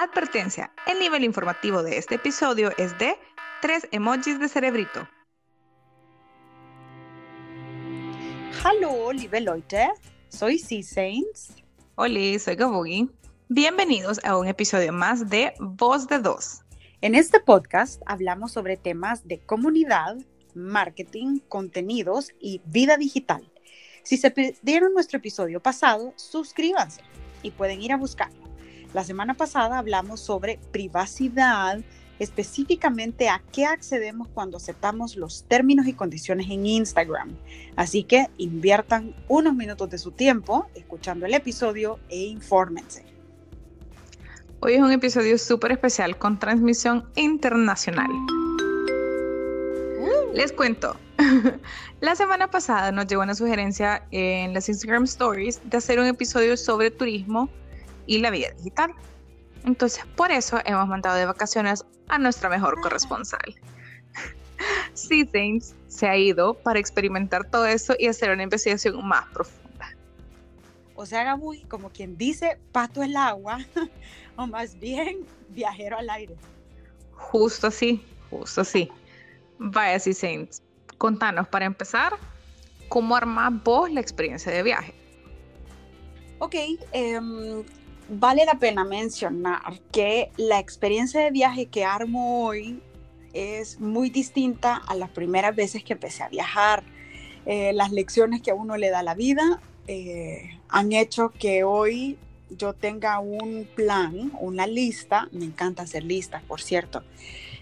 Advertencia, el nivel informativo de este episodio es de tres emojis de cerebrito. Hallo, liebe Leute, soy C-Saints. Hola, soy Gabugi. Bienvenidos a un episodio más de Voz de Dos. En este podcast hablamos sobre temas de comunidad, marketing, contenidos y vida digital. Si se perdieron nuestro episodio pasado, suscríbanse y pueden ir a buscarlo. La semana pasada hablamos sobre privacidad, específicamente a qué accedemos cuando aceptamos los términos y condiciones en Instagram. Así que inviertan unos minutos de su tiempo escuchando el episodio e infórmense. Hoy es un episodio súper especial con transmisión internacional. Les cuento. La semana pasada nos llegó una sugerencia en las Instagram Stories de hacer un episodio sobre turismo y la vida digital. Entonces, por eso hemos mandado de vacaciones a nuestra mejor ah. corresponsal. Sí, Saints se ha ido para experimentar todo eso y hacer una investigación más profunda. O sea, Gabuy, como quien dice, pato el agua, o más bien viajero al aire. Justo así, justo así. Vaya, sí, Saints. Contanos, para empezar, ¿cómo armás vos la experiencia de viaje? Ok, um, vale la pena mencionar que la experiencia de viaje que armo hoy es muy distinta a las primeras veces que empecé a viajar. Eh, las lecciones que a uno le da la vida eh, han hecho que hoy yo tenga un plan, una lista. Me encanta hacer listas, por cierto.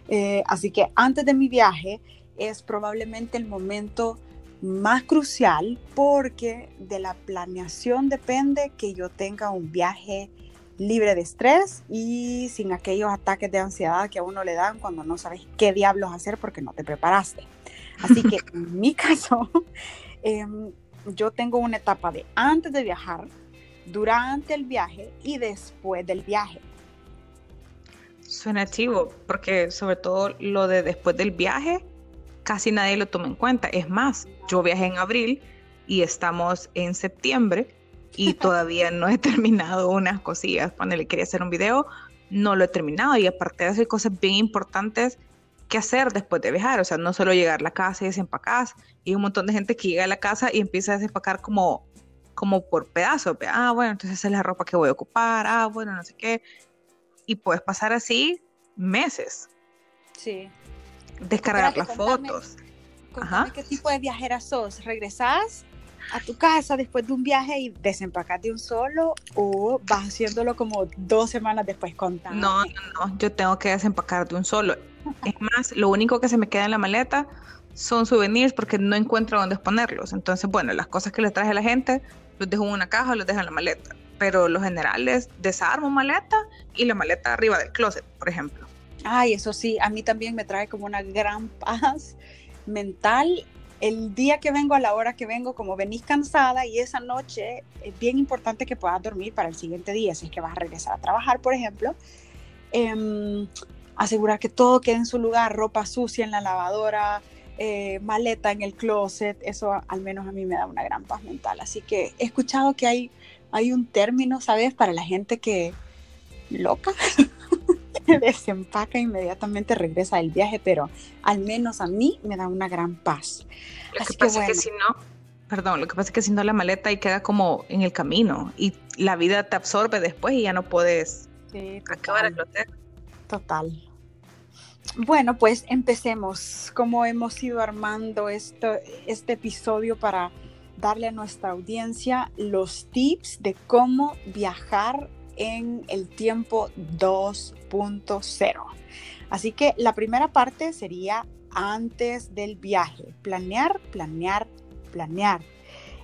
Eh, así que antes de mi viaje es probablemente el momento más crucial porque de la planeación depende que yo tenga un viaje libre de estrés y sin aquellos ataques de ansiedad que a uno le dan cuando no sabes qué diablos hacer porque no te preparaste. Así que en mi caso, em, yo tengo una etapa de antes de viajar, durante el viaje y después del viaje. Suena chivo, porque sobre todo lo de después del viaje, casi nadie lo toma en cuenta. Es más, yo viajé en abril y estamos en septiembre y todavía no he terminado unas cosillas. Cuando le quería hacer un video, no lo he terminado y aparte de eso hay cosas bien importantes que hacer después de viajar. O sea, no solo llegar a la casa y desempacar. Y un montón de gente que llega a la casa y empieza a desempacar como, como por pedazos. Ah, bueno, entonces esa es la ropa que voy a ocupar. Ah, bueno, no sé qué. Y puedes pasar así meses. Sí. Descargar las fotos. Ajá. ¿Qué tipo de viajera sos? ¿Regresás a tu casa después de un viaje y desempacar de un solo o vas haciéndolo como dos semanas después contando? No, no, no, yo tengo que desempacar de un solo. Es más, lo único que se me queda en la maleta son souvenirs porque no encuentro dónde ponerlos. Entonces, bueno, las cosas que le traje a la gente los dejo en una caja o los dejo en la maleta. Pero lo general es desarmo maleta y la maleta arriba del closet, por ejemplo. Ay, eso sí, a mí también me trae como una gran paz mental el día que vengo, a la hora que vengo, como venís cansada y esa noche es bien importante que puedas dormir para el siguiente día, si es que vas a regresar a trabajar, por ejemplo. Em, asegurar que todo quede en su lugar, ropa sucia en la lavadora, eh, maleta en el closet, eso al menos a mí me da una gran paz mental. Así que he escuchado que hay, hay un término, ¿sabes? Para la gente que loca, desempaca inmediatamente regresa del viaje, pero al menos a mí me da una gran paz. Lo que pasa es que si no, perdón, lo que pasa es que si no la maleta ahí queda como en el camino y la vida te absorbe después y ya no puedes acabar el hotel. Total. Bueno, pues empecemos. Como hemos ido armando esto, este episodio para darle a nuestra audiencia los tips de cómo viajar en el tiempo 2.0. Así que la primera parte sería antes del viaje. Planear, planear, planear.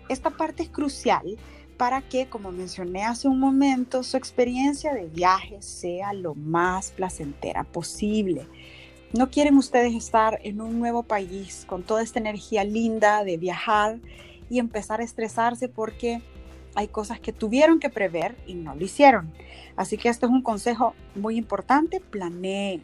Esta parte es crucial para que, como mencioné hace un momento, su experiencia de viaje sea lo más placentera posible. No quieren ustedes estar en un nuevo país con toda esta energía linda de viajar y empezar a estresarse porque hay cosas que tuvieron que prever y no lo hicieron. Así que este es un consejo muy importante, planeen.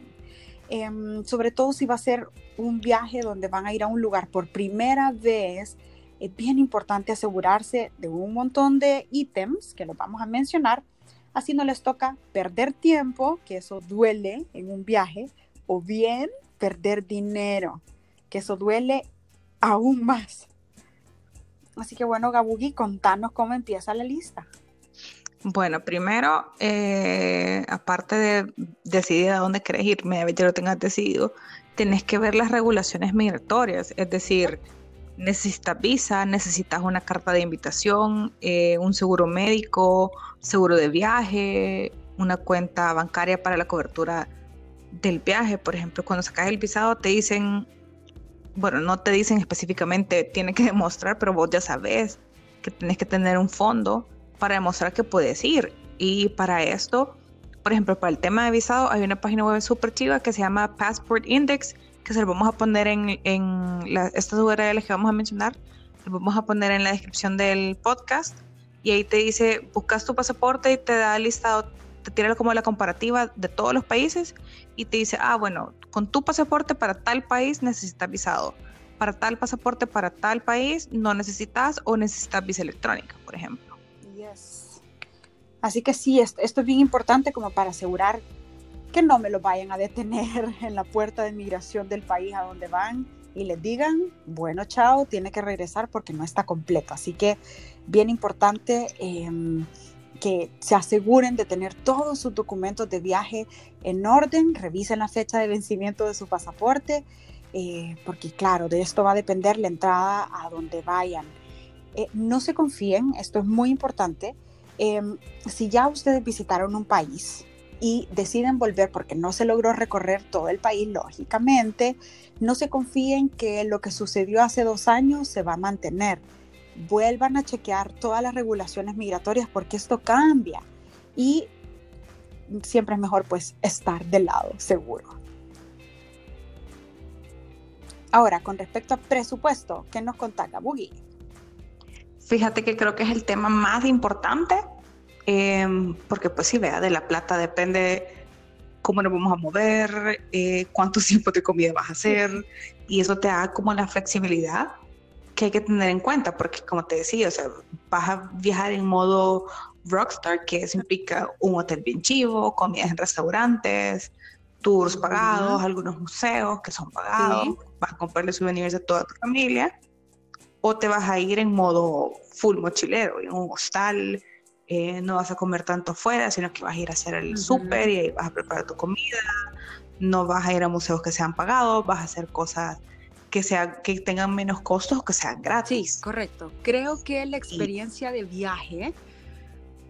Em, sobre todo si va a ser un viaje donde van a ir a un lugar por primera vez, es bien importante asegurarse de un montón de ítems que los vamos a mencionar Así no les toca perder tiempo, que eso duele en un viaje, o bien perder dinero, que eso duele aún más. Así que bueno, Gabugi, contanos cómo empieza la lista. Bueno, primero, eh, aparte de decidir a dónde querés ir, media vez ya lo tengas decidido, tenés que ver las regulaciones migratorias, es decir, necesitas visa, necesitas una carta de invitación, eh, un seguro médico, seguro de viaje, una cuenta bancaria para la cobertura del viaje. Por ejemplo, cuando sacas el visado te dicen, bueno, no te dicen específicamente, tiene que demostrar, pero vos ya sabes que tienes que tener un fondo para demostrar que puedes ir. Y para esto, por ejemplo, para el tema de visado, hay una página web súper chiva que se llama Passport Index, que se lo vamos a poner en, en estas URLs que vamos a mencionar, lo vamos a poner en la descripción del podcast. Y ahí te dice, buscas tu pasaporte y te da listado, te tira como la comparativa de todos los países y te dice, ah, bueno, con tu pasaporte para tal país necesitas visado. Para tal pasaporte para tal país no necesitas o necesitas visa electrónica, por ejemplo. Así que sí, esto, es bien importante como para asegurar que no me lo vayan a detener en la puerta de migración del país a donde van y les digan, bueno, chao, tiene que regresar porque no está completo. Así que bien importante em, que se aseguren de tener todos sus documentos de viaje en orden, revisen la fecha de vencimiento de su pasaporte, eh, porque claro, de esto va a depender la entrada a donde vayan. Eh, no se confíen, esto es muy importante. Em, si ya ustedes visitaron un país y deciden volver porque no se logró recorrer todo el país, lógicamente, no se confíen que lo que sucedió hace dos años se va a mantener. Vuelvan a chequear todas las regulaciones migratorias porque esto cambia y siempre es mejor pues estar del lado seguro. Ahora, con respecto a presupuesto, ¿qué nos contacta Boogie? Fíjate que creo que es el tema más importante, em, porque pues si vea, de la plata depende cómo nos vamos a mover, eh, cuánto tiempo de comida vas a hacer, y eso te da como la flexibilidad que hay que tener en cuenta, porque como te decía, o sea, vas a viajar en modo rockstar, que eso implica un hotel bien chivo, comidas en restaurantes, tours pagados, algunos museos que son pagados, vas a comprarle souvenirs a toda tu familia o te vas a ir en modo full mochilero, en un hostal, eh, no vas a comer tanto afuera, sino que vas a ir a hacer el súper y ahí vas a preparar tu comida, no vas a ir a museos que sean pagados, vas a hacer cosas que, sean, que tengan menos costos que sean gratis. Sí, correcto. Creo que la experiencia de viaje,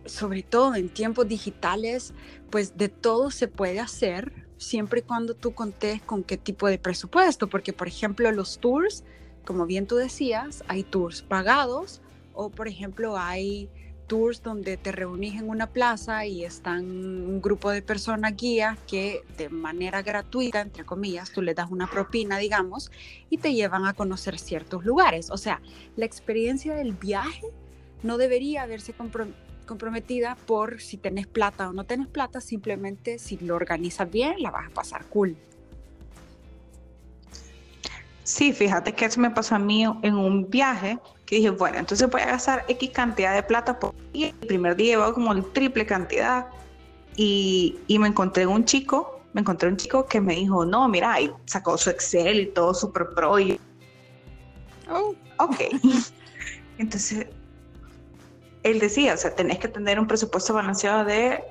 sobre todo en tiempos digitales, pues de todo se puede hacer siempre y cuando tú contes con qué tipo de presupuesto, porque por ejemplo los tours como bien tú decías, hay tours pagados o por ejemplo hay tours donde te reunís en una plaza y están un grupo de personas guías que de manera gratuita, entre comillas, tú le das una propina, digamos, y te llevan a conocer ciertos lugares. O sea, la experiencia del viaje no debería verse comprometida por si tenés plata o no tenés plata, simplemente si lo organizas bien, la vas a pasar cool. Sí, fíjate que eso me pasó a mí en un viaje que dije, bueno, entonces voy a gastar X cantidad de plata por día. El primer día llevaba como el triple cantidad y, me encontré un chico, me encontré un chico que me dijo, no, mira, y sacó su Excel y todo super pro y... Oh, ok. entonces, él decía, o sea, tenés que tener un presupuesto balanceado de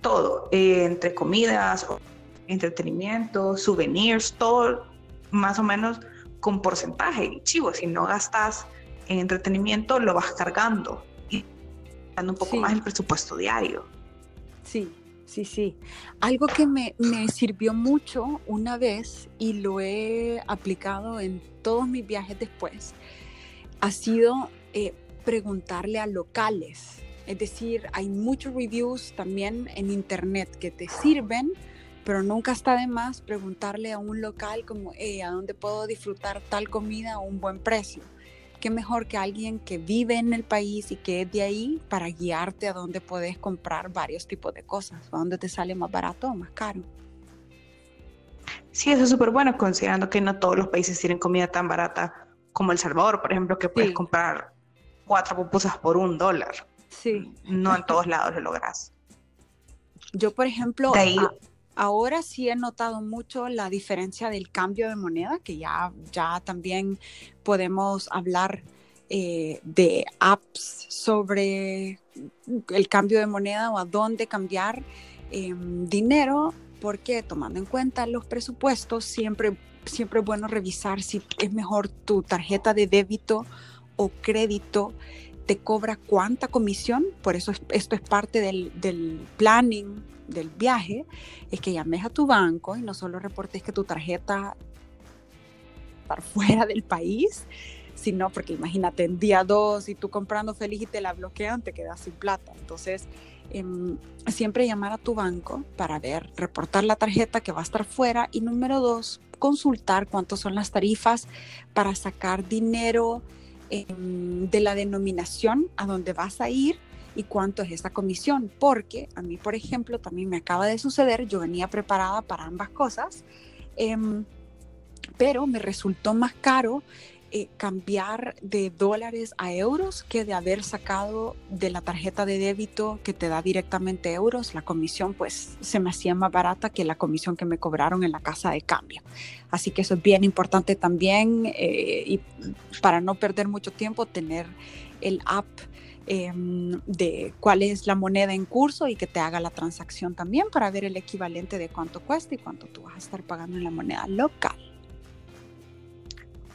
todo, eh, entre comidas, entretenimiento, souvenirs, todo más o menos con porcentaje. Y chivo, si no gastas en entretenimiento, lo vas cargando y dando un poco más el presupuesto diario. Sí, sí, sí. Algo que me, me, sirvió mucho una vez y lo he aplicado en todos mis viajes después, ha sido eh, preguntarle a locales. Es decir, hay muchos reviews también en internet que te sirven pero nunca está de más preguntarle a un local como, ¿a dónde puedo disfrutar tal comida a un buen precio? Qué mejor que alguien que vive en el país y que es de ahí para guiarte a dónde puedes comprar varios tipos de cosas, a dónde te sale más barato o más caro. Sí, eso es súper bueno, considerando que no todos los países tienen comida tan barata como El Salvador, por ejemplo, que puedes comprar cuatro pupusas por un dólar. Sí. No en todos lados lo logras. Yo, por ejemplo, ahora sí he notado mucho la diferencia del cambio de moneda, que ya, ya también podemos hablar eh, de apps sobre el cambio de moneda o a dónde cambiar em, dinero, porque tomando en cuenta los presupuestos, siempre, siempre es bueno revisar si es mejor tu tarjeta de débito o crédito te cobra cuánta comisión, por eso esto es parte del, del, planning del viaje, es que llames a tu banco y no solo reportes que tu tarjeta está fuera del país, sino porque imagínate en día dos y tú comprando feliz y te la bloquean, te quedas sin plata. Entonces, em, siempre llamar a tu banco para ver, reportar la tarjeta que va a estar fuera y número dos, consultar cuántas son las tarifas para sacar dinero Em, de la denominación a donde vas a ir y cuánto es esa comisión. Porque a mí, por ejemplo, también me acaba de suceder, yo venía preparada para ambas cosas, em, pero me resultó más caro eh, cambiar de dólares a euros que de haber sacado de la tarjeta de débito que te da directamente euros. La comisión pues se me hacía más barata que la comisión que me cobraron en la casa de cambio. Así que eso es bien importante también eh, y para no perder mucho tiempo tener el app em, de cuál es la moneda en curso y que te haga la transacción también para ver el equivalente de cuánto cuesta y cuánto tú vas a estar pagando en la moneda local.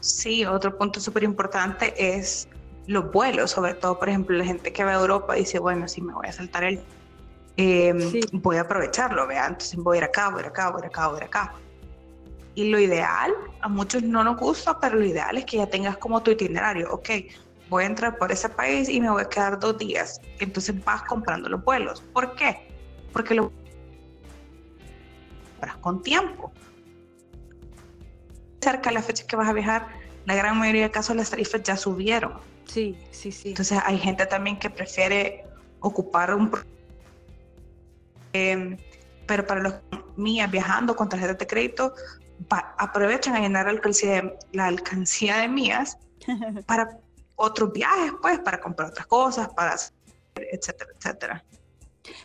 Sí, otro punto súper importante es los vuelos, sobre todo, por ejemplo, la gente que va a Europa dice, bueno, si me voy a saltar el, em, voy a aprovecharlo, vea, entonces voy a ir acá, voy a ir acá, voy a ir acá, voy a ir acá. Y lo ideal, a muchos no nos gusta, pero lo ideal es que ya tengas como tu itinerario, ok, voy a entrar por ese país y me voy a quedar dos días. Entonces vas comprando los vuelos. ¿Por qué? Porque lo con tiempo cerca de la fecha que vas a viajar, la gran mayoría de casos las tarifas ya subieron. Sí, sí, sí. Entonces hay gente también que prefiere ocupar un... Eh, pero para los mías viajando con tarjetas de crédito, aprovechan a llenar la alcancía de, la alcancía de mías para otros viajes, pues, para comprar otras cosas, para etcétera, etcétera.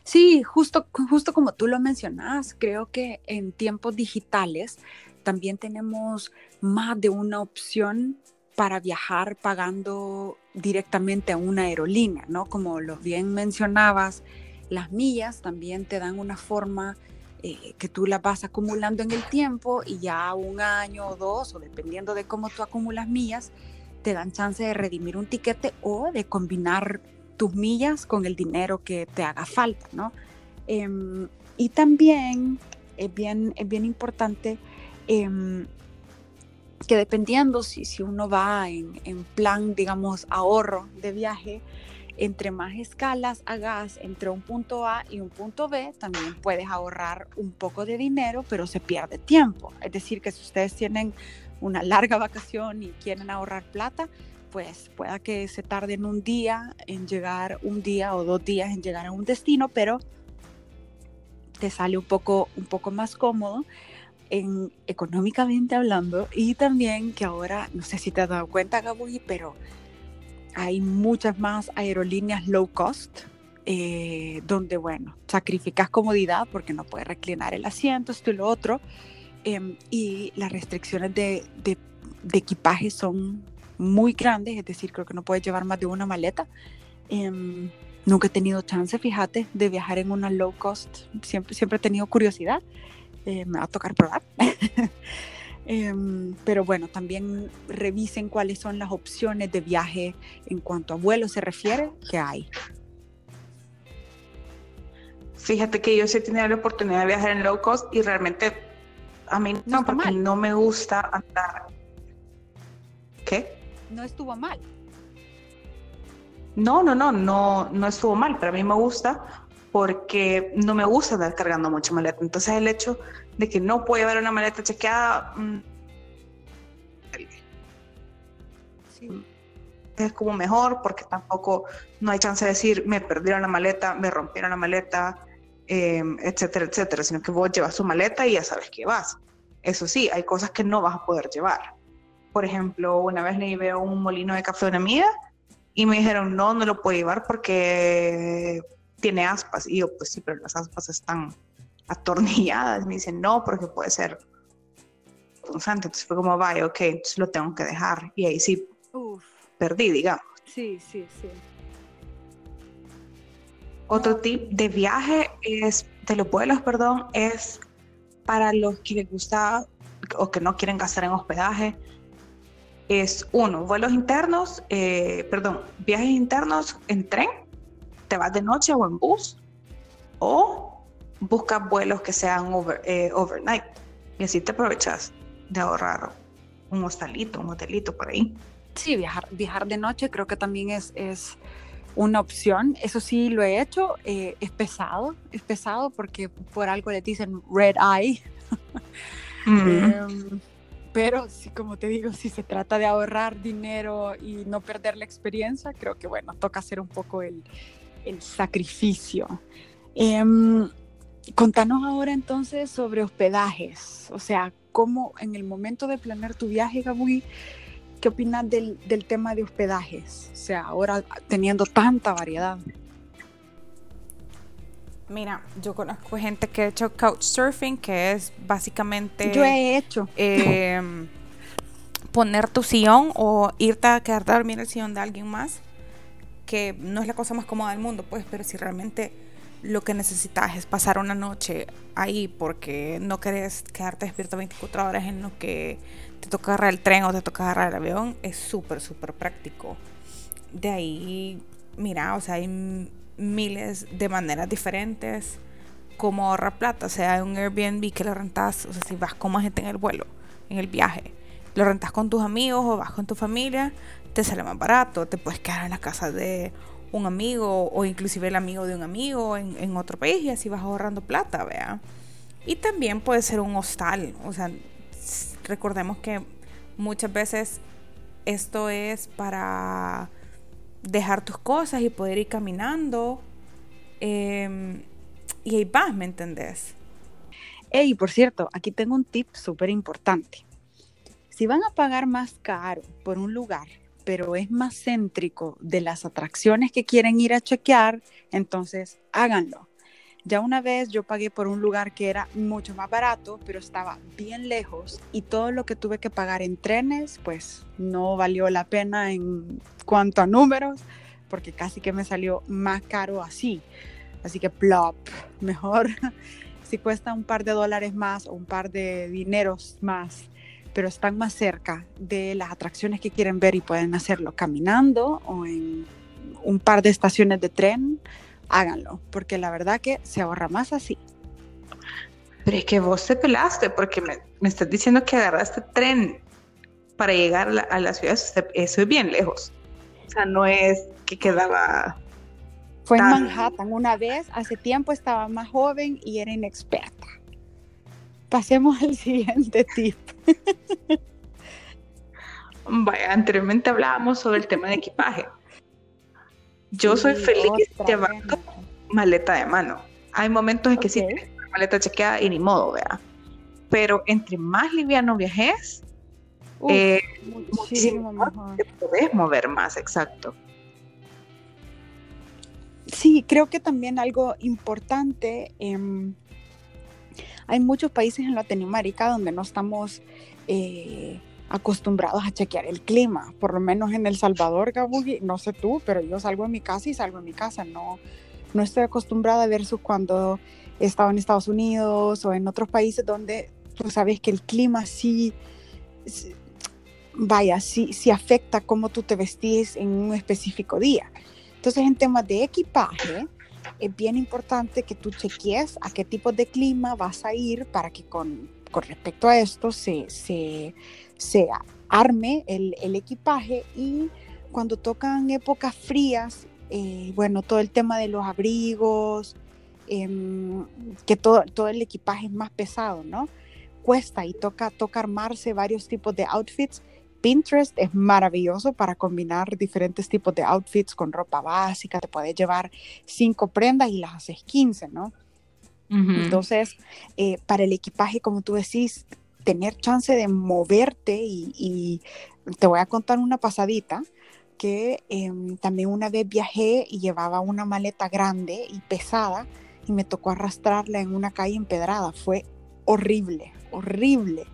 Sí, justo, justo como tú lo mencionas, creo que en tiempos digitales también tenemos más de una opción para viajar pagando directamente a una aerolínea, ¿no? Como lo bien mencionabas, las millas también te dan una forma eh, que tú las vas acumulando en el tiempo y ya un año o dos, o dependiendo de cómo tú acumulas millas, te dan chance de redimir un tiquete o de combinar tus millas con el dinero que te haga falta, ¿no? Em, y también es bien, es bien importante Em, que dependiendo si, si uno va en, en, plan, digamos, ahorro de viaje, entre más escalas hagas entre un punto A y un punto B, también puedes ahorrar un poco de dinero, pero se pierde tiempo. Es decir, que si ustedes tienen una larga vacación y quieren ahorrar plata, pues pueda que se tarden un día en llegar, un día o dos días en llegar a un destino, pero te sale un poco, un poco más cómodo en, económicamente hablando y también que ahora, no sé si te has dado cuenta, Gaby, pero hay muchas más aerolíneas low cost. Eh, donde, bueno, sacrificas comodidad porque no puedes reclinar el asiento, esto y lo otro, em, y las restricciones de, de, equipaje son muy grandes, es decir, creo que no puedes llevar más de una maleta. Em, nunca he tenido chance, fíjate, de viajar en una low cost, siempre, siempre he tenido curiosidad, eh, me va a tocar probar. Em, pero bueno, también revisen cuáles son las opciones de viaje en cuanto a vuelo se refiere que hay. Fíjate que yo sí he tenido la oportunidad de viajar en low cost y realmente a mí no, porque no me gusta andar. ¿Qué? No estuvo mal. No, no, no, no, no estuvo mal, pero a mí me gusta porque no me gusta andar cargando mucha maleta. Entonces el hecho de que no puedo llevar una maleta chequeada mm, es como mejor porque tampoco no hay chance de decir me perdieron la maleta, me rompieron la maleta, em, etcétera, etcétera, sino que vos llevas tu maleta y ya sabes que vas. Eso sí, hay cosas que no vas a poder llevar. Por ejemplo, una vez le llevé un molino de café a una amiga y me dijeron, no, no lo puedo llevar porque tiene aspas. Y yo, pues sí, pero las aspas están atornilladas. Me dicen, no, porque puede ser punzante. Entonces fue como, vaya, ok, entonces lo tengo que dejar. Y ahí sí perdí, digamos. Sí, sí, sí. Otro tip de viaje es, de los vuelos, perdón, es para los que les gusta o que no quieren gastar en hospedaje, es uno, vuelos internos, eh, perdón, viajes internos en tren, te vas de noche o en bus, o buscas vuelos que sean eh, overnight y así te aprovechas de ahorrar un hostalito, un hotelito por ahí. Sí, viajar, viajar de noche creo que también es, es una opción. Eso sí lo he hecho. Eh, es pesado, es pesado porque por algo le dicen red eye. Em, pero sí, como te digo, si se trata de ahorrar dinero y no perder la experiencia, creo que bueno, toca hacer un poco el, el sacrificio. Em, contanos ahora entonces sobre hospedajes, o sea, cómo en el momento de planear tu viaje, Gaby, ¿qué opinas del, del tema de hospedajes? O sea, ahora teniendo tanta variedad. Mira, yo conozco gente que ha hecho couchsurfing, que es básicamente. Yo he hecho. Em, poner tu sillón o irte a quedarte a dormir en el sillón de alguien más, que no es la cosa más cómoda del mundo, pues, pero si realmente lo que necesitas es pasar una noche ahí porque no querés quedarte despierto 24 horas en lo que te toca agarrar el tren o te toca agarrar el avión, es súper, súper práctico. De ahí, mira, o sea, hay miles de maneras diferentes como ahorrar plata, o sea, un Airbnb que lo rentas, o sea, si vas con más gente en el vuelo, en el viaje, lo rentas con tus amigos o vas con tu familia, te sale más barato, te puedes quedar en la casa de un amigo o inclusive el amigo de un amigo en, otro país y así vas ahorrando plata, vea. Y también puede ser un hostal, o sea, recordemos que muchas veces esto es para dejar tus cosas y poder ir caminando. Em, y ahí vas, ¿me entendés? Hey, por cierto, aquí tengo un tip súper importante. Si van a pagar más caro por un lugar, pero es más céntrico de las atracciones que quieren ir a chequear, entonces háganlo. Ya una vez yo pagué por un lugar que era mucho más barato, pero estaba bien lejos y todo lo que tuve que pagar en trenes, pues no valió la pena en cuanto a números, porque casi que me salió más caro así. Así que plop, mejor si cuesta un par de dólares más o un par de dineros más, pero están más cerca de las atracciones que quieren ver y pueden hacerlo caminando o en un par de estaciones de tren, háganlo, porque la verdad que se ahorra más así. Pero es que vos te pelaste, porque me, estás diciendo que agarraste tren para llegar a la, ciudad, eso es bien lejos. O sea, no es que quedaba... Fue en Manhattan una vez, hace tiempo estaba más joven y era inexperta. Pasemos al siguiente tip. Vaya, anteriormente hablábamos sobre el tema de equipaje. Yo soy feliz llevando maleta de mano. Hay momentos en que sí tienes maleta chequeada y ni modo, vea. Pero entre más liviano viajes, eh, muchísimo mejor. Te puedes mover más, exacto. Sí, creo que también algo importante, em, hay muchos países en Latinoamérica donde no estamos eh, acostumbrados a chequear el clima, por lo menos en El Salvador, Gabugi, no sé tú, pero yo salgo de mi casa y salgo de mi casa, no, no estoy acostumbrada a ver cuando he estado en Estados Unidos o en otros países donde tú sabes que el clima sí, vaya, sí, sí afecta cómo tú te vestís en un específico día. Entonces, en temas de equipaje, es bien importante que tú cheques a qué tipo de clima vas a ir para que con, con respecto a esto se, se, se arme el, el, equipaje y cuando tocan épocas frías, eh, bueno, todo el tema de los abrigos, em, que todo, todo el equipaje es más pesado, ¿no? Cuesta y toca, toca armarse varios tipos de outfits. Pinterest es maravilloso para combinar diferentes tipos de outfits con ropa básica. Te puedes llevar cinco prendas y las haces 15, ¿no? Entonces, eh, para el equipaje, como tú decís, tener chance de moverte y, te voy a contar una pasadita, que em, también una vez viajé y llevaba una maleta grande y pesada y me tocó arrastrarla en una calle empedrada. Fue horrible, horrible.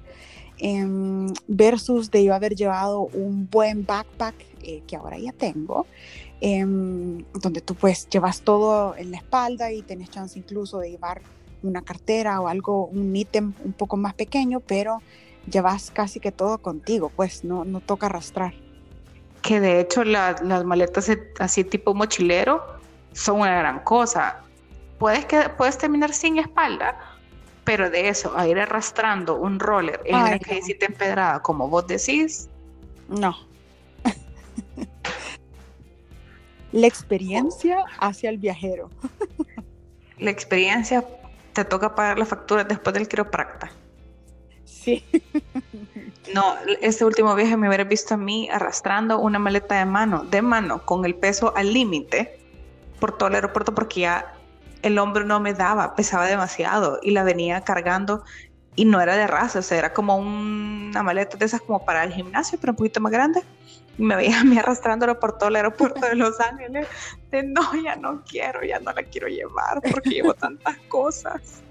Em, versus de yo haber llevado un buen backpack eh, que ahora ya tengo, em, donde tú pues llevas todo en la espalda y tenés chance incluso de llevar una cartera o algo, un ítem un poco más pequeño, pero llevas casi que todo contigo, pues no, no toca arrastrar. Que de hecho las maletas así tipo mochilero son una gran cosa. Puedes, que, puedes terminar sin espalda, pero de eso, a ir arrastrando un roller en Ay, una callecita empedrada, como vos decís. No. La experiencia hacia el viajero. La experiencia te toca pagar la factura después del quiropracta. Sí. No, este último viaje me hubiera visto a mí arrastrando una maleta de mano, de mano, con el peso al límite por todo el aeropuerto porque ya el hombro no me daba, pesaba demasiado y la venía cargando y no era de raza, o sea, era como una maleta de esas como para el gimnasio, pero un poquito más grande. Y me veía a mí arrastrándolo por todo el aeropuerto de Los Ángeles. De no, ya no quiero, ya no la quiero llevar porque llevo tantas cosas.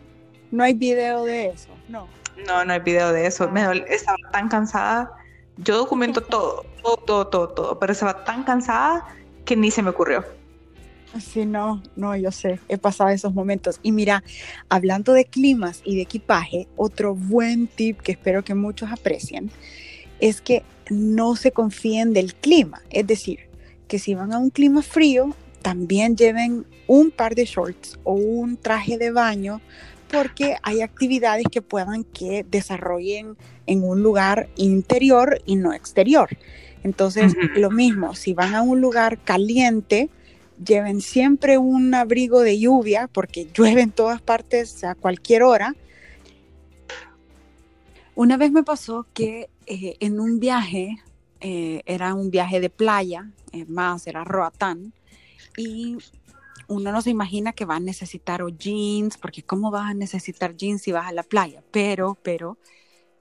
No hay video de eso, no. No, no hay video de eso. Me estaba tan cansada. Yo documento todo, todo, todo, todo, todo, pero estaba tan cansada que ni se me ocurrió. Sí, no, no, yo sé, he pasado esos momentos. Y mira, hablando de climas y de equipaje, otro buen tip que espero que muchos aprecien es que no se confíen del clima. Es decir, que si van a un clima frío, también lleven un par de shorts o un traje de baño porque hay actividades que puedan que desarrollen en un lugar interior y no exterior. Entonces, lo mismo, si van a un lugar caliente, lleven siempre un abrigo de lluvia porque llueve en todas partes a cualquier hora. Una vez me pasó que eh, en un viaje, eh, era un viaje de playa, más era Roatán, y uno no se imagina que va a necesitar jeans, porque ¿cómo vas a necesitar jeans si vas a la playa? Pero, pero,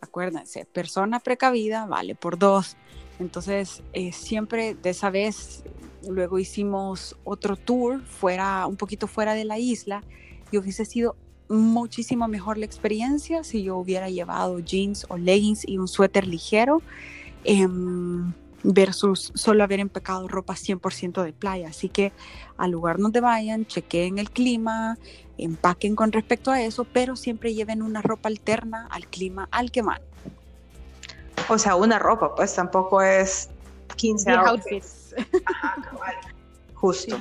acuérdense, persona precavida vale por dos. Entonces, eh, siempre de esa vez Luego hicimos otro tour fuera, un poquito fuera de la isla y hubiese sido muchísimo mejor la experiencia si yo hubiera llevado jeans o leggings y un suéter ligero em, versus solo haber empacado ropa 100% de playa. Así que al lugar donde vayan, chequeen el clima, empaquen con respecto a eso, pero siempre lleven una ropa alterna al clima al que van. O sea, una ropa, pues tampoco es 15 outfits. Justo.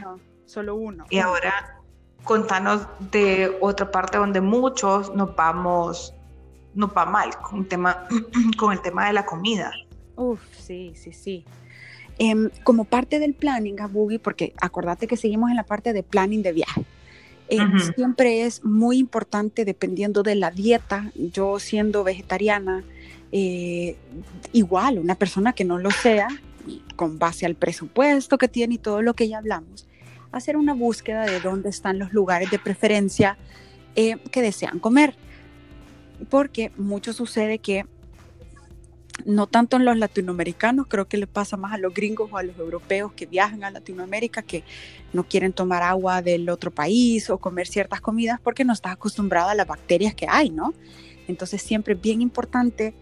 solo uno. Y ahora contanos de otra parte donde muchos nos vamos, nos va mal con el tema, con el tema de la comida. Uf, sí, sí, sí. Em, como parte del planning a Boogie, porque acordate que seguimos en la parte de planning de viaje. Eh, siempre es muy importante, dependiendo de la dieta, yo siendo vegetariana, eh, igual, una persona que no lo sea, con base al presupuesto que tiene y todo lo que ya hablamos, hacer una búsqueda de dónde están los lugares de preferencia eh, que desean comer. Porque mucho sucede que no tanto en los latinoamericanos, creo que le pasa más a los gringos o a los europeos que viajan a Latinoamérica, que no quieren tomar agua del otro país o comer ciertas comidas porque no estás acostumbrado a las bacterias que hay, ¿no? Entonces siempre es bien importante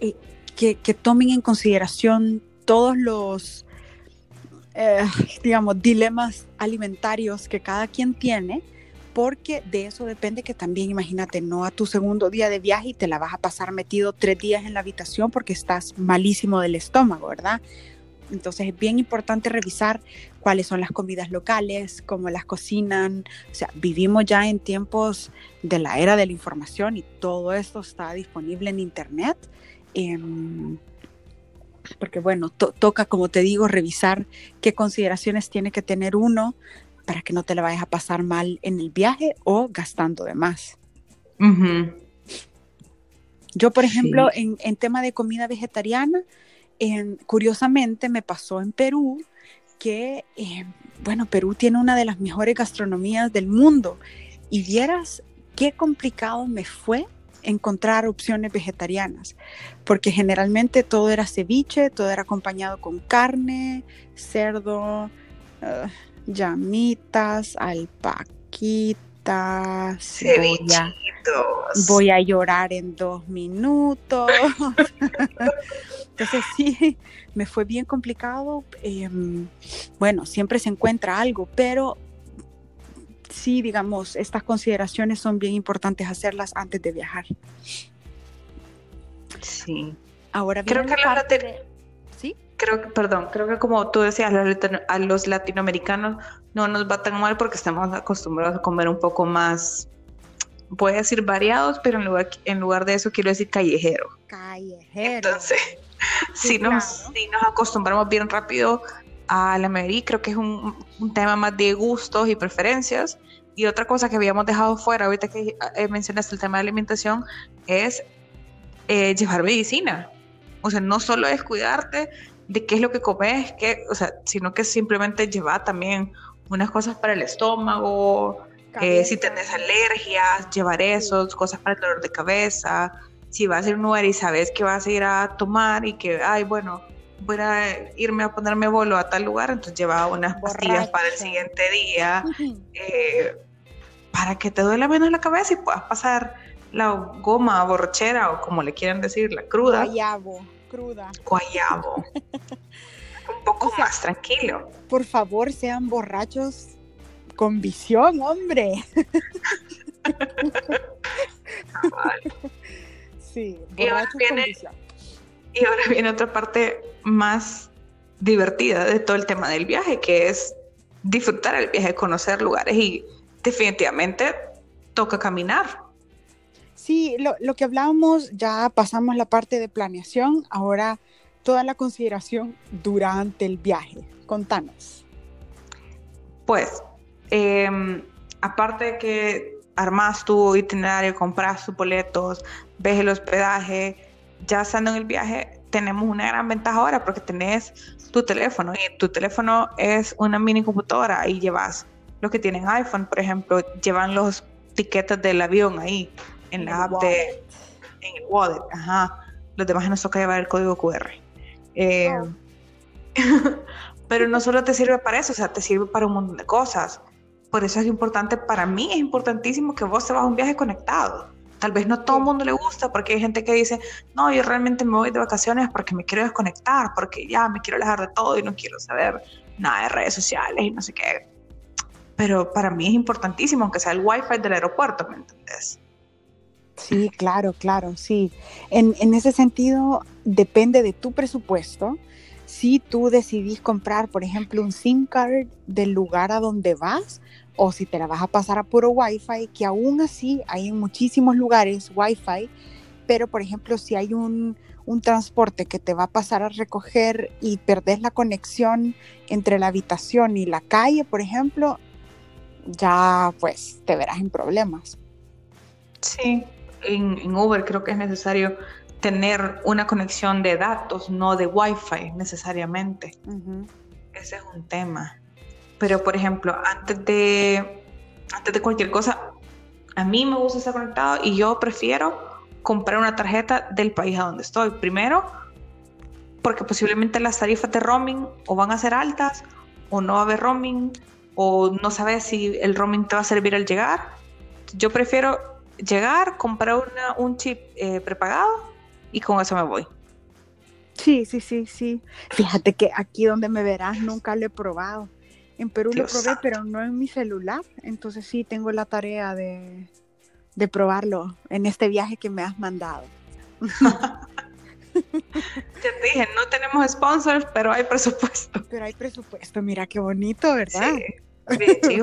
eh, que, que, tomen en consideración todos los, eh, digamos, dilemas alimentarios que cada quien tiene, porque de eso depende que también, imagínate, no a tu segundo día de viaje y te la vas a pasar metido tres días en la habitación porque estás malísimo del estómago, ¿verdad? Entonces es bien importante revisar cuáles son las comidas locales, cómo las cocinan. O sea, vivimos ya en tiempos de la era de la información y todo esto está disponible en Internet. Eh, porque bueno, toca, como te digo, revisar qué consideraciones tiene que tener uno para que no te la vayas a pasar mal en el viaje o gastando de más. Yo, por ejemplo, en, tema de comida vegetariana, curiosamente me pasó en Perú que, eh, bueno, Perú tiene una de las mejores gastronomías del mundo. Y vieras qué complicado me fue encontrar opciones vegetarianas, porque generalmente todo era ceviche, todo era acompañado con carne, cerdo, uh, llamitas, alpaquitas, voy a, voy a llorar en dos minutos. Entonces sí, me fue bien complicado. Em, bueno, siempre se encuentra algo, pero sí, digamos, estas consideraciones son bien importantes hacerlas antes de viajar. Sí. Ahora creo que la ¿Sí? Creo que, perdón, creo que como tú decías, a los latinoamericanos no nos va tan mal porque estamos acostumbrados a comer un poco más, voy a decir variados, pero en lugar, en lugar de eso quiero decir callejero. Callejero. Entonces, si, nos, si nos acostumbramos bien rápido a la mayoría, creo que es un, un, tema más de gustos y preferencias. Y otra cosa que habíamos dejado fuera, ahorita que eh, mencionaste el tema de alimentación, es eh, llevar medicina. O sea, no solo es cuidarte de qué es lo que comes, que, o sea, sino que simplemente llevar también unas cosas para el estómago, eh, si tenés alergias, llevar eso, cosas para el dolor de cabeza, si vas a ir a un lugar y sabes que vas a ir a tomar y que, ay, bueno, voy a irme a ponerme bolo a tal lugar, entonces lleva unas pastillas para el siguiente día, eh, para que te duele menos la cabeza y puedas pasar la goma borrachera o como le quieran decir, la cruda. Guayabo, cruda. Guayabo. Un poco más tranquilo. Por favor, sean borrachos con visión, hombre. sí, borrachos con visión. Y ahora viene otra parte más divertida de todo el tema del viaje, que es disfrutar el viaje, conocer lugares y definitivamente toca caminar. Sí, lo, lo, que hablábamos, ya pasamos la parte de planeación, ahora toda la consideración durante el viaje. Contanos. Pues, eh, aparte de que armas tu itinerario, compras tus boletos, ves el hospedaje, ya estando en el viaje, tenemos una gran ventaja ahora porque tenés tu teléfono y tu teléfono es una mini computadora y llevas los que tienen iPhone, por ejemplo, llevan los tiquetes del avión ahí en la app de en el wallet, ajá. Los demás nos toca llevar el código QR. Eh, oh. pero no solo te sirve para eso, o sea, te sirve para un montón de cosas. Por eso es importante, para mí es importantísimo que vos te vas a un viaje conectado Tal vez no todo el mundo le gusta porque hay gente que dice, no, yo realmente me voy de vacaciones porque me quiero desconectar, porque ya me quiero alejar de todo y no quiero saber nada de redes sociales y no sé qué. Pero para mí es importantísimo, aunque sea el wifi del aeropuerto, ¿me entendés? Sí, claro, claro, sí. En, en ese sentido, depende de tu presupuesto. Si tú decidís comprar, por ejemplo, un SIM card del lugar a donde vas, o si te la vas a pasar a puro Wi-Fi, que aún así hay en muchísimos lugares Wi-Fi, pero por ejemplo si hay un, un transporte que te va a pasar a recoger y perdés la conexión entre la habitación y la calle, por ejemplo, ya pues te verás en problemas. Sí, en, en Uber creo que es necesario tener una conexión de datos, no de Wi-Fi necesariamente. Ese es un tema. Pero, por ejemplo, antes de, antes de cualquier cosa, a mí me gusta estar conectado y yo prefiero comprar una tarjeta del país a donde estoy. Primero, porque posiblemente las tarifas de roaming o van a ser altas o no va a haber roaming o no sabes si el roaming te va a servir al llegar. Yo prefiero llegar, comprar un chip eh, prepagado y con eso me voy. Sí, sí, sí, sí. Fíjate que aquí donde me verás nunca lo he probado. En Perú lo probé, pero no en mi celular. Entonces sí tengo la tarea de, probarlo en este viaje que me has mandado. Te dije, no tenemos sponsors, pero hay presupuesto. Pero hay presupuesto, mira qué bonito, ¿verdad? Sí,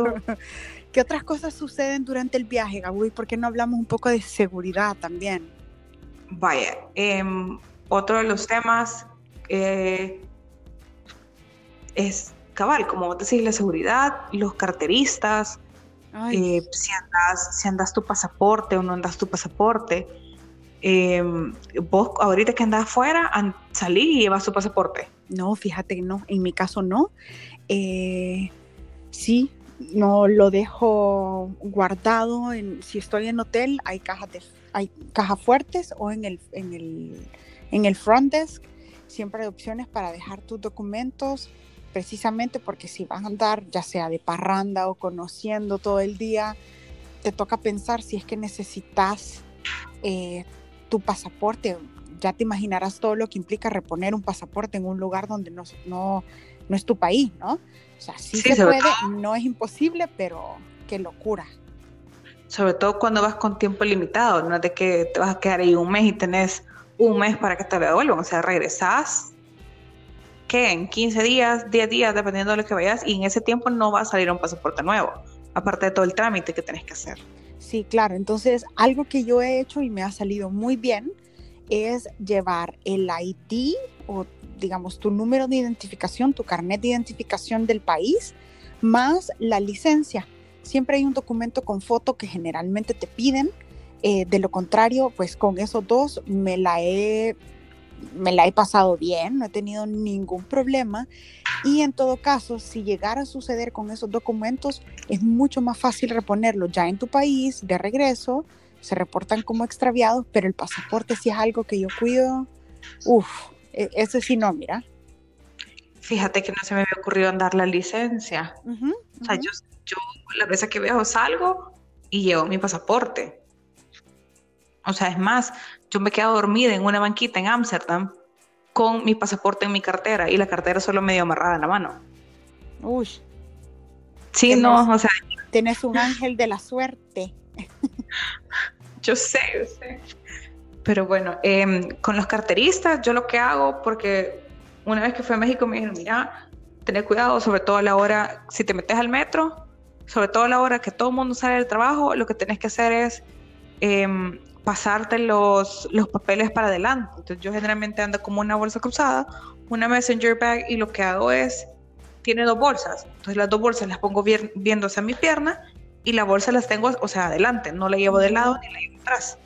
¿Qué otras cosas suceden durante el viaje, Gaby? ¿Por qué no hablamos un poco de seguridad también? Vaya, em, otro de los temas eh, es cabal, como vos decís, la seguridad, los carteristas, eh, si, andas, si andas tu pasaporte o no andas tu pasaporte. Em, vos ahorita que andas afuera, salí y llevas tu pasaporte. No, fíjate, no, en mi caso no. Eh, sí, no lo dejo guardado en, si estoy en hotel hay cajas de hay cajas fuertes o en el, en el, en el front desk siempre hay opciones para dejar tus documentos precisamente porque si vas a andar ya sea de parranda o conociendo todo el día te toca pensar si es que necesitas eh, tu pasaporte ya te imaginarás todo lo que implica reponer un pasaporte en un lugar donde no, no, no es tu país, ¿no? O sea, sí, se puede, no es imposible, pero qué locura. Sobre todo cuando vas con tiempo limitado, no es de que te vas a quedar ahí un mes y tenés un mes para que te devuelvan, o sea, regresás, ¿qué? En 15 días, 10 días, dependiendo de lo que vayas, y en ese tiempo no va a salir un pasaporte nuevo, aparte de todo el trámite que tenés que hacer. Sí, claro, entonces algo que yo he hecho y me ha salido muy bien es llevar el ID o digamos, tu número de identificación, tu carnet de identificación del país, más la licencia. Siempre hay un documento con foto que generalmente te piden. Eh, de lo contrario, pues con esos dos me la he me la he pasado bien, no he tenido ningún problema. Y en todo caso, si llegara a suceder con esos documentos, es mucho más fácil reponerlos ya en tu país, de regreso, se reportan como extraviados, pero el pasaporte sí es algo que yo cuido, uff, e, ese sí no, mira. Fíjate que no se me había ocurrido andar la licencia. O sea, yo, yo la vez que viajo salgo y llevo mi pasaporte. O sea, es más, yo me quedo dormida en una banquita en Ámsterdam con mi pasaporte en mi cartera y la cartera solo medio amarrada en la mano. Uy. Sí, no, o sea. Tienes un ángel de la suerte. yo sé, yo sé. Pero bueno, em, con los carteristas, yo lo que hago, porque una vez que fui a México me dijeron, mira, tener cuidado, sobre todo a la hora, si te metes al metro, sobre todo a la hora que todo el mundo sale del trabajo, lo que tenés que hacer es em, pasarte los, los papeles para adelante. Entonces yo generalmente ando como una bolsa cruzada, una messenger bag, y lo que hago es, tiene dos bolsas. Entonces las dos bolsas las pongo viendo hacia mi pierna y la bolsa las tengo, o sea, adelante, no la llevo de lado ni la llevo atrás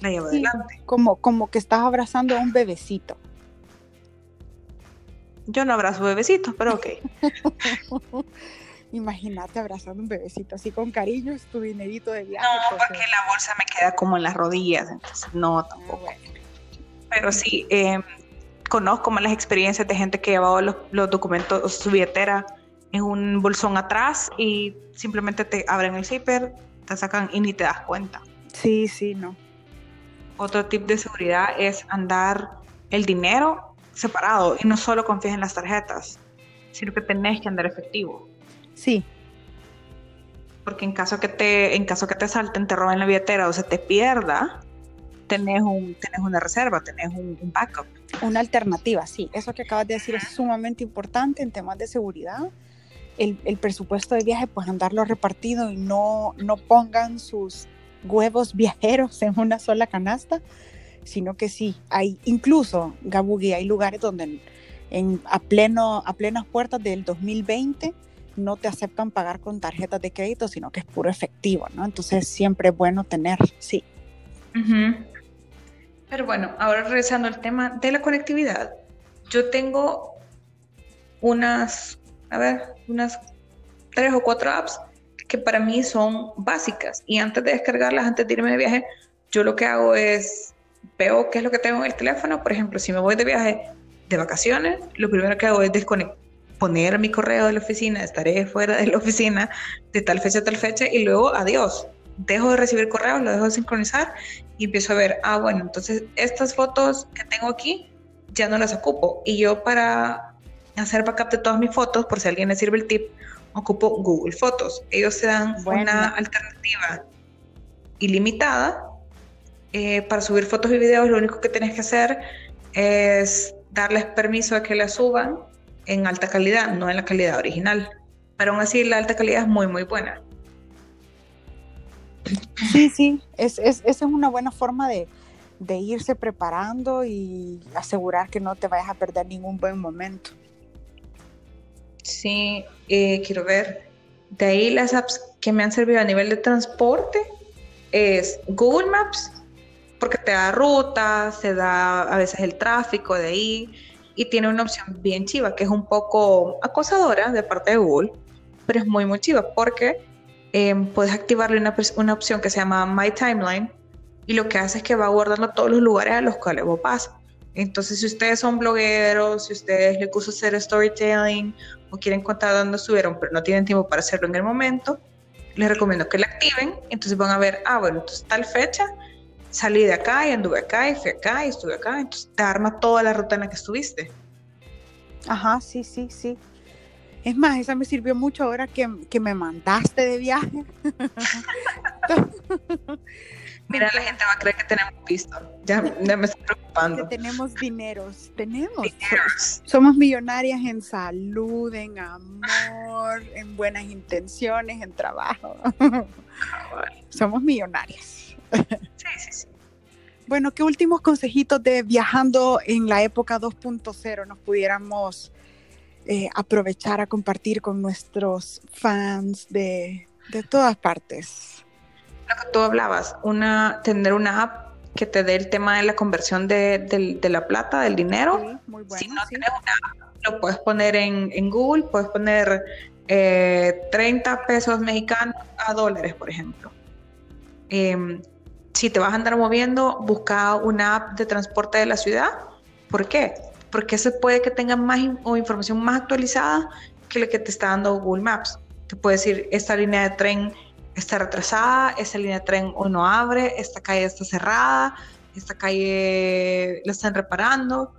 la llevo adelante. Como, como que estás abrazando a un bebecito. Yo no abrazo bebecitos, pero ok. Imagínate abrazando un bebecito así con cariño, es tu dinerito de viaje. No, pues, porque la bolsa me queda como en las rodillas, entonces no, ah, tampoco. Pero sí, em, conozco malas experiencias de gente que llevaba los, los documentos, su billetera en un bolsón atrás y simplemente te abren el zipper, te sacan y ni te das cuenta. Sí, sí, no. Otro tip de seguridad es andar el dinero separado y no solo confíes en las tarjetas, sino que tenés que andar efectivo. Sí. Porque en caso que te, en caso que te salten, te roben la billetera o se te pierda, tenés, un, tenés una reserva, tenés un, backup. Una alternativa, sí. Eso que acabas de decir es sumamente importante en temas de seguridad. El, el, presupuesto de viaje, pues andarlo repartido y no, no pongan sus huevos viajeros en una sola canasta, sino que sí, hay incluso, Gabugi, hay lugares donde en, a, pleno, a plenas puertas del 2020 no te aceptan pagar con tarjetas de crédito, sino que es puro efectivo, ¿no? Entonces siempre es bueno tener, sí. Pero bueno, ahora regresando al tema de la conectividad, yo tengo unas, a ver, unas tres o cuatro apps que para mí son básicas. Y antes de descargarlas, antes de irme de viaje, yo lo que hago es, veo qué es lo que tengo en el teléfono. Por ejemplo, si me voy de viaje de vacaciones, lo primero que hago es desconectar poner mi correo de la oficina, estaré fuera de la oficina de tal fecha a tal fecha y luego adiós. Dejo de recibir correos, lo dejo de sincronizar y empiezo a ver, ah, bueno, entonces estas fotos que tengo aquí ya no las ocupo. Y yo para hacer backup de todas mis fotos, por si a alguien le sirve el tip, ocupo Google Fotos. Ellos te dan una alternativa ilimitada eh, para subir fotos y videos. Lo único que tienes que hacer es darles permiso a que las suban en alta calidad, no en la calidad original. Pero aún así la alta calidad es muy, muy buena. Sí, sí, es, es, esa es una buena forma de, de irse preparando y asegurar que no te vayas a perder ningún buen momento. Sí, eh, quiero ver. De ahí las apps que me han servido a nivel de transporte es Google Maps, porque te da rutas, te da a veces el tráfico de ahí y tiene una opción bien chiva que es un poco acosadora de parte de Google, pero es muy, muy chido porque em, puedes activarle una, una, opción que se llama My Timeline y lo que hace es que va guardando todos los lugares a los cuales vos pasas. Entonces, si ustedes son blogueros, si ustedes les gusta hacer storytelling o quieren contar dónde estuvieron, pero no tienen tiempo para hacerlo en el momento, les recomiendo que la activen. Entonces van a ver, ah, bueno, entonces tal fecha salí de acá y anduve acá y fui acá y estuve acá. Entonces te arma toda la ruta en la que estuviste. Ajá, sí, sí, sí. Es más, esa me sirvió mucho ahora que, que me mandaste de viaje. Mira, la gente va a creer que tenemos visto. Ya, me estoy preocupando. Que tenemos dineros. Tenemos. Somos millonarias en salud, en amor, en buenas intenciones, en trabajo. Somos millonarias. Sí, sí, sí. Bueno, ¿qué últimos consejitos de viajando en la época 2.0 nos pudiéramos eh, aprovechar a compartir con nuestros fans de, de todas partes? Lo que tú hablabas, una, tener una app que te dé el tema de la conversión de, de, la plata, del dinero. muy bueno, si no tienes una app, lo puedes poner en, en Google, puedes poner eh, 30 pesos mexicanos a dólares, por ejemplo. Eh, si te vas a andar moviendo, busca una app de transporte de la ciudad. ¿Por qué? Porque se puede que tenga más o información más actualizada que la que te está dando Google Maps. Te puede decir, esta línea de tren está retrasada, esta línea de tren no abre, esta calle está cerrada, esta calle la están reparando.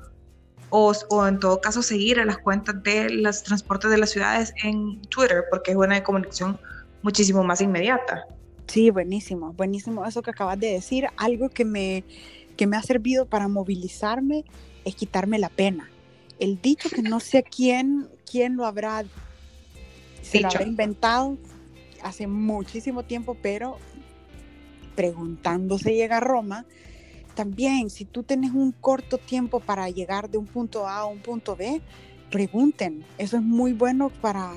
O, o, en todo caso seguir a las cuentas de los transportes de las ciudades en Twitter, porque es una comunicación muchísimo más inmediata. Sí, buenísimo, buenísimo eso que acabas de decir. Algo que me, que me ha servido para movilizarme es quitarme la pena. El dicho que no sé quién, quién lo habrá, se lo habrá inventado hace muchísimo tiempo, pero preguntándose llega a Roma. También, si tú tienes un corto tiempo para llegar de un punto A a un punto B, pregunten. Eso es muy bueno para,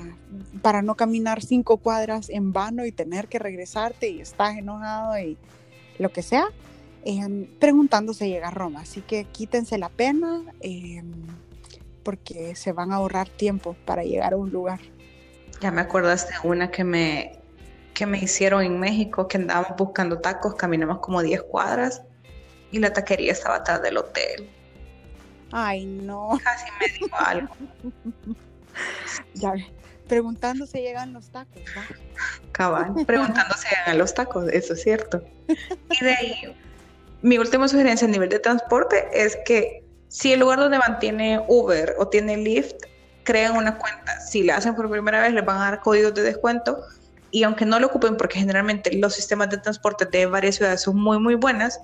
para no caminar cinco cuadras en vano y tener que regresarte y estás enojado y lo que sea. Eh, preguntándose llega a Roma. Así que quítense la pena em, porque se van a ahorrar tiempo para llegar a un lugar. Ya me acordaste de una que me, que me hicieron en México, que andábamos buscando tacos, caminamos como 10 cuadras y la taquería estaba atrás del hotel. Ay, no. Casi me dijo algo. ya, preguntando si llegan los tacos, ¿va? Cabal, preguntando si llegan los tacos, eso es cierto. Y de ahí, mi última sugerencia a nivel de transporte es que si el lugar donde van tiene Uber o tiene Lyft, creen una cuenta. Si la hacen por primera vez, les van a dar códigos de descuento. Y aunque no lo ocupen, porque generalmente los sistemas de transporte de varias ciudades son muy, muy buenas,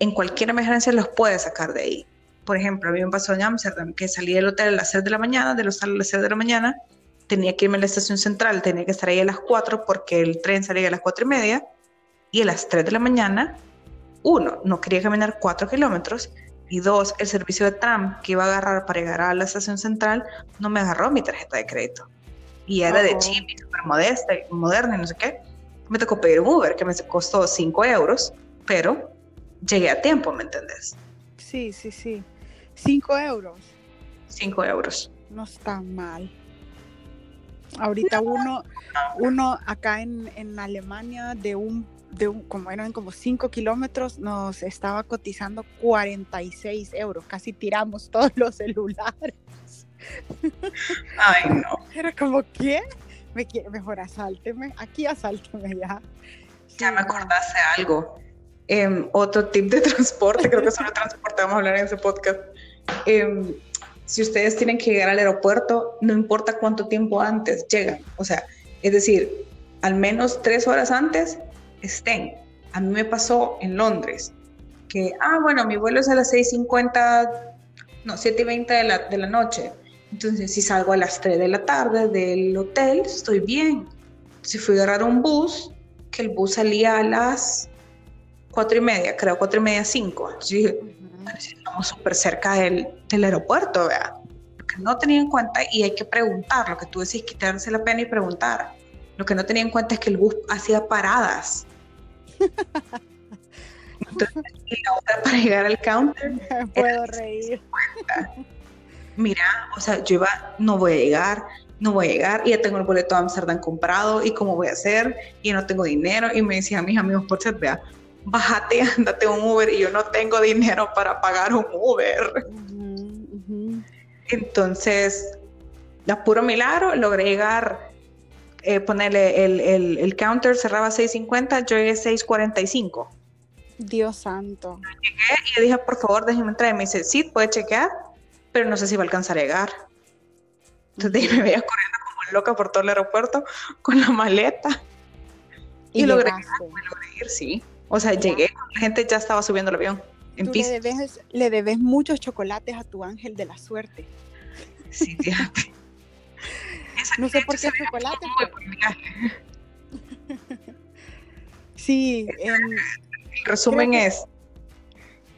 en cualquier emergencia los puede sacar de ahí por ejemplo, a mí me pasó en Amsterdam que salí del hotel a las 6 de la mañana, del hostal a las 6 de la mañana, tenía que irme a la estación central, tenía que estar ahí a las 4 porque el tren salía a las 4 y media, y a las 3 de la mañana, uno, no quería caminar 4 kilómetros, y dos, el servicio de tram que iba a agarrar para llegar a la estación central no me agarró mi tarjeta de crédito. Y era de chip y súper modesta y moderna y no sé qué. Me tocó pedir un Uber que me costó 5 euros, pero llegué a tiempo, ¿me entendés? Sí, sí, sí. 5 euros. 5 euros. No está mal. Ahorita uno, uno acá en, en Alemania de un, de un, como eran como 5 kilómetros, nos estaba cotizando 46 euros. Casi tiramos todos los celulares. Ay, no. Era como, ¿qué? Me mejor asálteme. Aquí asálteme ya. ya me acordaste algo. Em, otro tip de transporte, creo que sobre transporte vamos a hablar en ese podcast. Em, si ustedes tienen que llegar al aeropuerto, no importa cuánto tiempo antes llegan. O sea, es decir, al menos tres horas antes estén. A mí me pasó en Londres que, ah, bueno, mi vuelo es a las 6.50, no, 7.20 de la, de la noche. Entonces, si salgo a las 3 de la tarde del hotel, estoy bien. Si fui a agarrar un bus, que el bus salía a las 4 y media, creo, 4 y media, 5. Entonces estamos súper cerca del, del aeropuerto, ¿verdad? Lo que no tenía en cuenta, y hay que preguntar, lo que tú decís, quitarse la pena y preguntar. Lo que no tenía en cuenta es que el bus hacía paradas. Entonces, la hora para llegar al counter. Puedo reír. Mira, o sea, yo iba, no voy a llegar, no voy a llegar y ya tengo el boleto a Amsterdam comprado y cómo voy a hacer y no tengo dinero y me decían mis amigos por chat, vea, bájate, andate un Uber y yo no tengo dinero para pagar un Uber. Entonces, a puro milagro, logré llegar, eh, ponerle el, el, el, counter, cerraba 6.50, yo llegué 6.45. Dios santo. Llegué y le dije, por favor, déjeme entrar. Y me dice, sí, puede chequear, pero no sé si va a alcanzar a llegar. Entonces me veía corriendo como loca por todo el aeropuerto con la maleta. Y, logré, ir, sí. O sea, llegué, la gente ya estaba subiendo el avión. En Tú le debes, le debes muchos chocolates a tu ángel de la suerte. Sí, fíjate. no sé por qué chocolate. sí. el resumen es,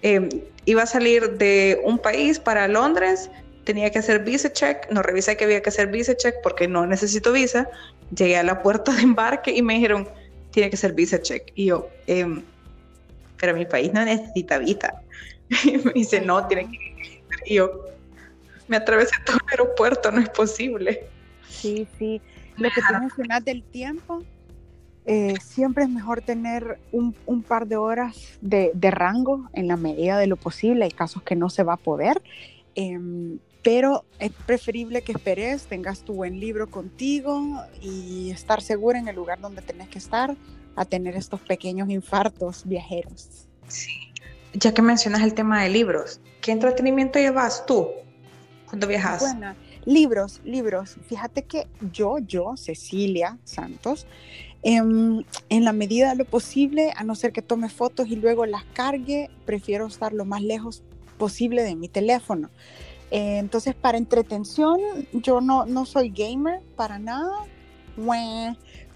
em, iba a salir de un país para Londres, tenía que hacer visa check, no revisé que había que hacer visa check porque no necesito visa, llegué a la puerta de embarque y me dijeron, tiene que ser visa check. Y yo, em, pero mi país no necesita visa. Y me dice, no, tiene que... Y yo, me atravesé todo el aeropuerto, no es posible. Sí, sí. Lo que tú mencionas del tiempo, eh, siempre es mejor tener un, un par de horas de, de, rango en la medida de lo posible. Hay casos que no se va a poder. Eh, pero es preferible que esperes, tengas tu buen libro contigo y estar segura en el lugar donde tenés que estar a tener estos pequeños infartos viajeros. Sí. Ya que mencionas el tema de libros, ¿qué entretenimiento llevas tú cuando viajas? Bueno, libros, libros. Fíjate que yo, yo, Cecilia Santos, en, en, la medida de lo posible, a no ser que tome fotos y luego las cargue, prefiero estar lo más lejos posible de mi teléfono. Eh, entonces, para entretención, yo no, no soy gamer para nada,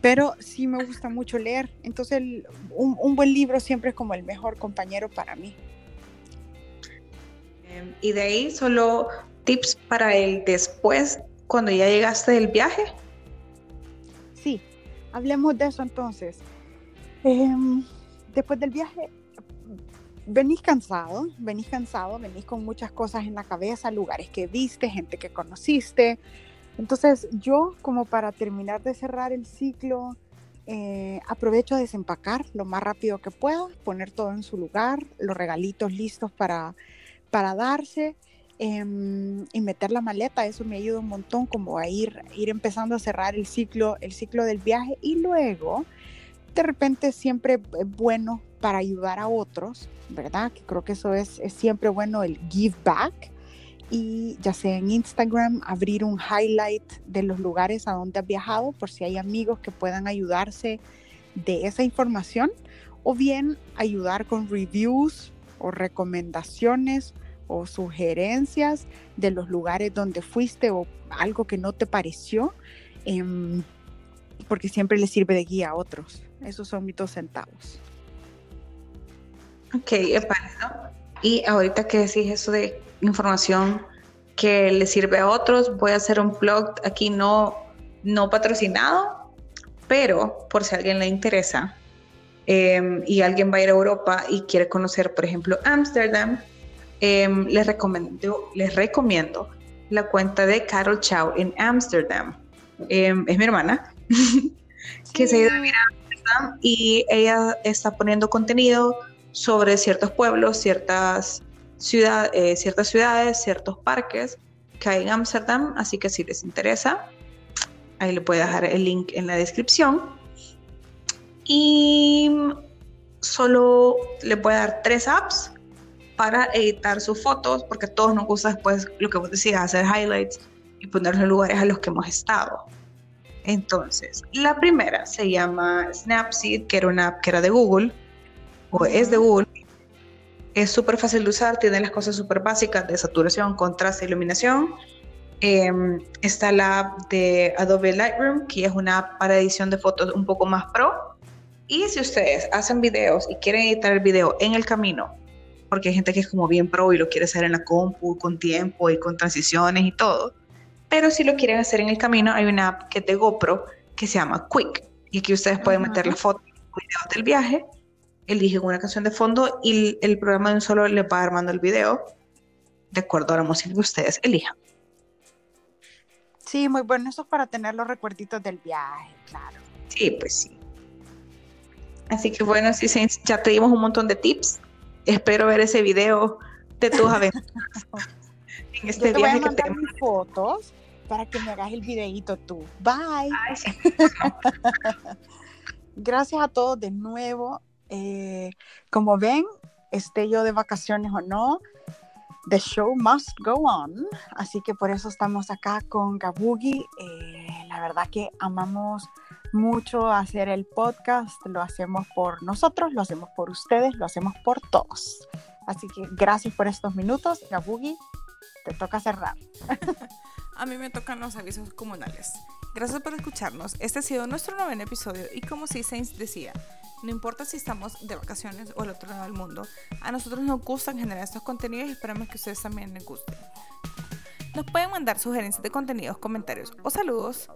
pero sí me gusta mucho leer. Entonces, un, un, buen libro siempre es como el mejor compañero para mí. Em, y de ahí, solo tips para el después, cuando ya llegaste del viaje. Sí, hablemos de eso entonces. Eh, después del viaje, venís cansado, venís cansado, venís con muchas cosas en la cabeza, lugares que viste, gente que conociste. Entonces yo, como para terminar de cerrar el ciclo, eh, aprovecho a desempacar lo más rápido que pueda, poner todo en su lugar, los regalitos listos para, para darse em, y meter la maleta. Eso me ayuda un montón como a ir, ir empezando a cerrar el ciclo, el ciclo del viaje y luego de repente siempre es bueno para ayudar a otros, ¿verdad? Que creo que eso es, es siempre bueno el give back y ya sea en Instagram abrir un highlight de los lugares a donde has viajado por si hay amigos que puedan ayudarse de esa información o bien ayudar con reviews o recomendaciones o sugerencias de los lugares donde fuiste o algo que no te pareció, eh, porque siempre le sirve de guía a otros. Esos son mis dos centavos. Ok, es válido. Y ahorita que decís eso de información que le sirve a otros, voy a hacer un blog aquí no, no patrocinado, pero por si a alguien le interesa em, y alguien va a ir a Europa y quiere conocer, por ejemplo, Ámsterdam, em, les, recomiendo, les recomiendo la cuenta de Carol Chow en Ámsterdam. Em, es mi hermana, que se ha ido a vivir Ámsterdam y ella está poniendo contenido sobre ciertos pueblos, ciertas, ciudad, eh, ciertas ciudades, ciertos parques que hay en Ámsterdam, así que si les interesa, ahí le puedo dejar el link en la descripción. Y solo le a dar tres apps para editar sus fotos, porque a todos nos gusta después lo que vos decías, hacer highlights y poner los lugares a los que hemos estado. Entonces, la primera se llama Snapseed, que era una app que era de Google, es de Google. Es súper fácil de usar, tiene las cosas súper básicas de saturación, contraste, iluminación. Em, está la app de Adobe Lightroom, que es una app para edición de fotos un poco más pro. Y si ustedes hacen videos y quieren editar el video en el camino, porque hay gente que es como bien pro y lo quiere hacer en la compu con tiempo y con transiciones y todo, pero si lo quieren hacer en el camino, hay una app que es de GoPro que se llama Quick. Y aquí ustedes pueden meter la foto videos del viaje eligen una canción de fondo y el programa de un solo le va armando el video de acuerdo a la música que ustedes elijan. Sí, muy bueno. Eso es para tener los recuerditos del viaje, claro. Sí, pues sí. Así que bueno, sí, ya te dimos un montón de tips. Espero ver ese video de tus aventuras en este Yo te viaje voy a mandar que te... fotos para que me hagas el videito tú. Bye. Gracias a todos de nuevo. Eh, como ven, esté yo de vacaciones o no, the show must go on. Así que por eso estamos acá con Gabugi. Eh, la verdad que amamos mucho hacer el podcast. Lo hacemos por nosotros, lo hacemos por ustedes, lo hacemos por todos. Así que gracias por estos minutos. Gabugi, te toca cerrar. A mí me tocan los avisos comunales. Gracias por escucharnos. Este ha sido nuestro noveno episodio y como si Saints decía, no importa si estamos de vacaciones o al otro lado del mundo, a nosotros nos gustan generar estos contenidos y esperamos que ustedes también les gusten. Nos pueden mandar sugerencias de contenidos, comentarios o saludos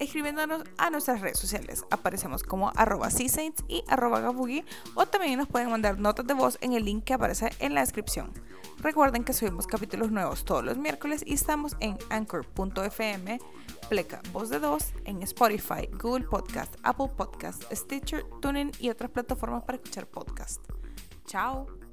escribiéndonos a nuestras redes sociales. Aparecemos como arroba saints y arroba gabugi o también nos pueden mandar notas de voz en el link que aparece en la descripción. Recuerden que subimos capítulos nuevos todos los miércoles y estamos en anchor.fm, pleca voz de dos, en Spotify, Google Podcast, Apple Podcast, Stitcher, TuneIn y otras plataformas para escuchar podcast. Chao.